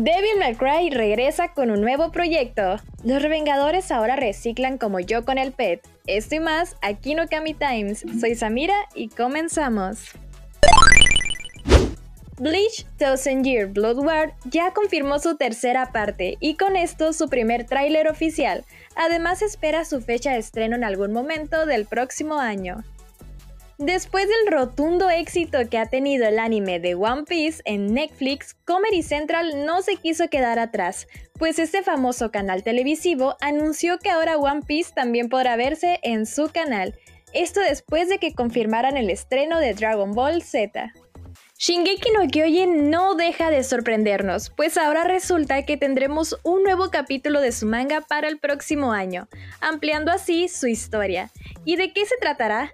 Devil May regresa con un nuevo proyecto. Los Revengadores ahora reciclan como yo con el pet. Esto y más aquí no Kami Times. Soy Samira y comenzamos. Bleach Thousand Year Blood War ya confirmó su tercera parte y con esto su primer tráiler oficial. Además espera su fecha de estreno en algún momento del próximo año. Después del rotundo éxito que ha tenido el anime de One Piece en Netflix, Comedy Central no se quiso quedar atrás, pues este famoso canal televisivo anunció que ahora One Piece también podrá verse en su canal. Esto después de que confirmaran el estreno de Dragon Ball Z. Shingeki no Kyojin no deja de sorprendernos, pues ahora resulta que tendremos un nuevo capítulo de su manga para el próximo año, ampliando así su historia. ¿Y de qué se tratará?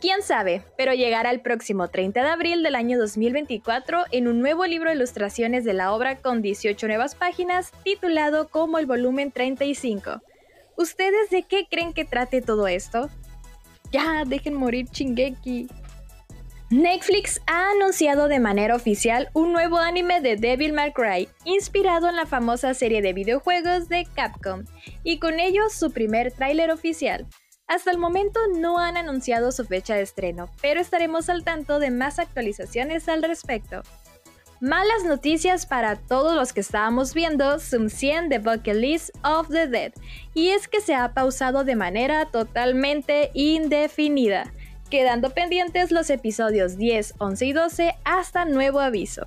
Quién sabe, pero llegará el próximo 30 de abril del año 2024 en un nuevo libro de ilustraciones de la obra con 18 nuevas páginas titulado como el volumen 35. ¿Ustedes de qué creen que trate todo esto? Ya, dejen morir Chingeki. Netflix ha anunciado de manera oficial un nuevo anime de Devil May Cry, inspirado en la famosa serie de videojuegos de Capcom, y con ello su primer tráiler oficial. Hasta el momento no han anunciado su fecha de estreno, pero estaremos al tanto de más actualizaciones al respecto. Malas noticias para todos los que estábamos viendo Sum 100 de Bucket List of the Dead, y es que se ha pausado de manera totalmente indefinida, quedando pendientes los episodios 10, 11 y 12 hasta nuevo aviso.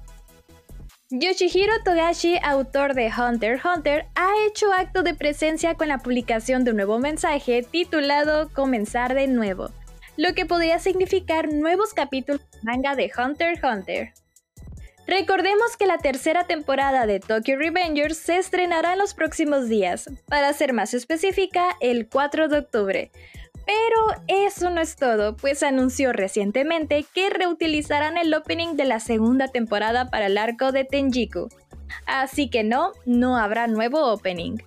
Yoshihiro Togashi, autor de Hunter x Hunter, ha hecho acto de presencia con la publicación de un nuevo mensaje titulado Comenzar de nuevo, lo que podría significar nuevos capítulos de manga de Hunter x Hunter. Recordemos que la tercera temporada de Tokyo Revengers se estrenará en los próximos días, para ser más específica, el 4 de octubre, pero eso no es todo, pues anunció recientemente que reutilizarán el opening de la segunda temporada para el arco de Tenjiku. Así que no, no habrá nuevo opening.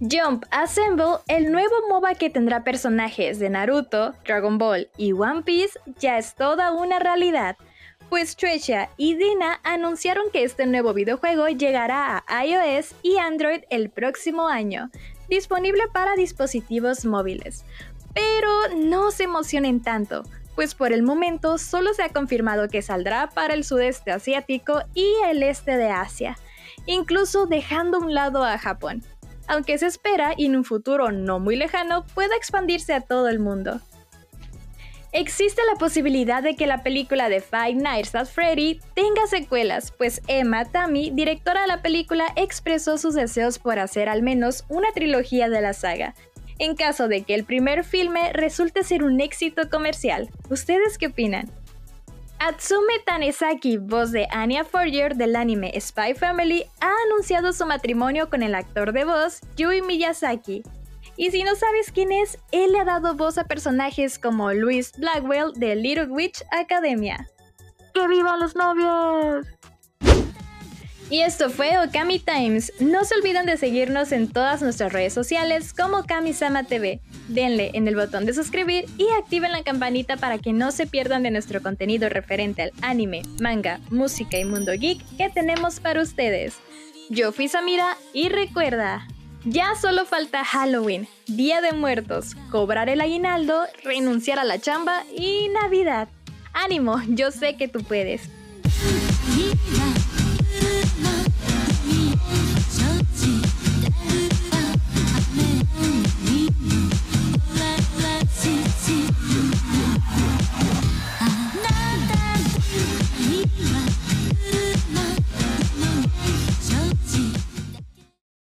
Jump Assemble, el nuevo MOBA que tendrá personajes de Naruto, Dragon Ball y One Piece, ya es toda una realidad, pues Tresha y Dina anunciaron que este nuevo videojuego llegará a iOS y Android el próximo año, disponible para dispositivos móviles. Pero no se emocionen tanto, pues por el momento solo se ha confirmado que saldrá para el sudeste asiático y el este de Asia, incluso dejando un lado a Japón, aunque se espera y en un futuro no muy lejano pueda expandirse a todo el mundo. Existe la posibilidad de que la película de Five Nights at Freddy tenga secuelas, pues Emma Tammy, directora de la película, expresó sus deseos por hacer al menos una trilogía de la saga, en caso de que el primer filme resulte ser un éxito comercial. ¿Ustedes qué opinan? Atsume Tanesaki, voz de Anya Forger del anime Spy Family, ha anunciado su matrimonio con el actor de voz Yui Miyazaki, y si no sabes quién es, él le ha dado voz a personajes como Louis Blackwell de Little Witch Academia. ¡Que vivan los novios! Y esto fue Okami Times. No se olviden de seguirnos en todas nuestras redes sociales como Kamisama TV. Denle en el botón de suscribir y activen la campanita para que no se pierdan de nuestro contenido referente al anime, manga, música y mundo geek que tenemos para ustedes. Yo fui Samira y recuerda, ya solo falta Halloween, Día de Muertos, cobrar el aguinaldo, renunciar a la chamba y Navidad. Ánimo, yo sé que tú puedes.